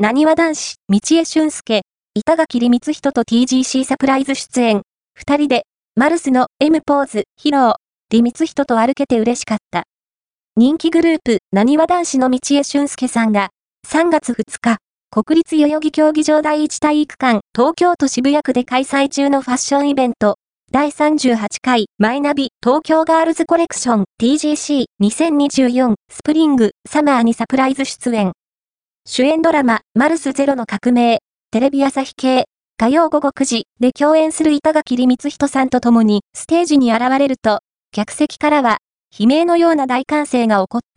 なにわ男子、道江俊介、板垣里光人と TGC サプライズ出演。二人で、マルスの M ポーズ、披露。里光人と歩けて嬉しかった。人気グループ、なにわ男子の道江俊介さんが、3月2日、国立代々木競技場第一体育館、東京都渋谷区で開催中のファッションイベント、第38回マイナビ東京ガールズコレクション TGC2024 スプリングサマーにサプライズ出演。主演ドラママルスゼロの革命、テレビ朝日系、火曜午後9時で共演する板垣里光人さんと共にステージに現れると、客席からは悲鳴のような大歓声が起こった。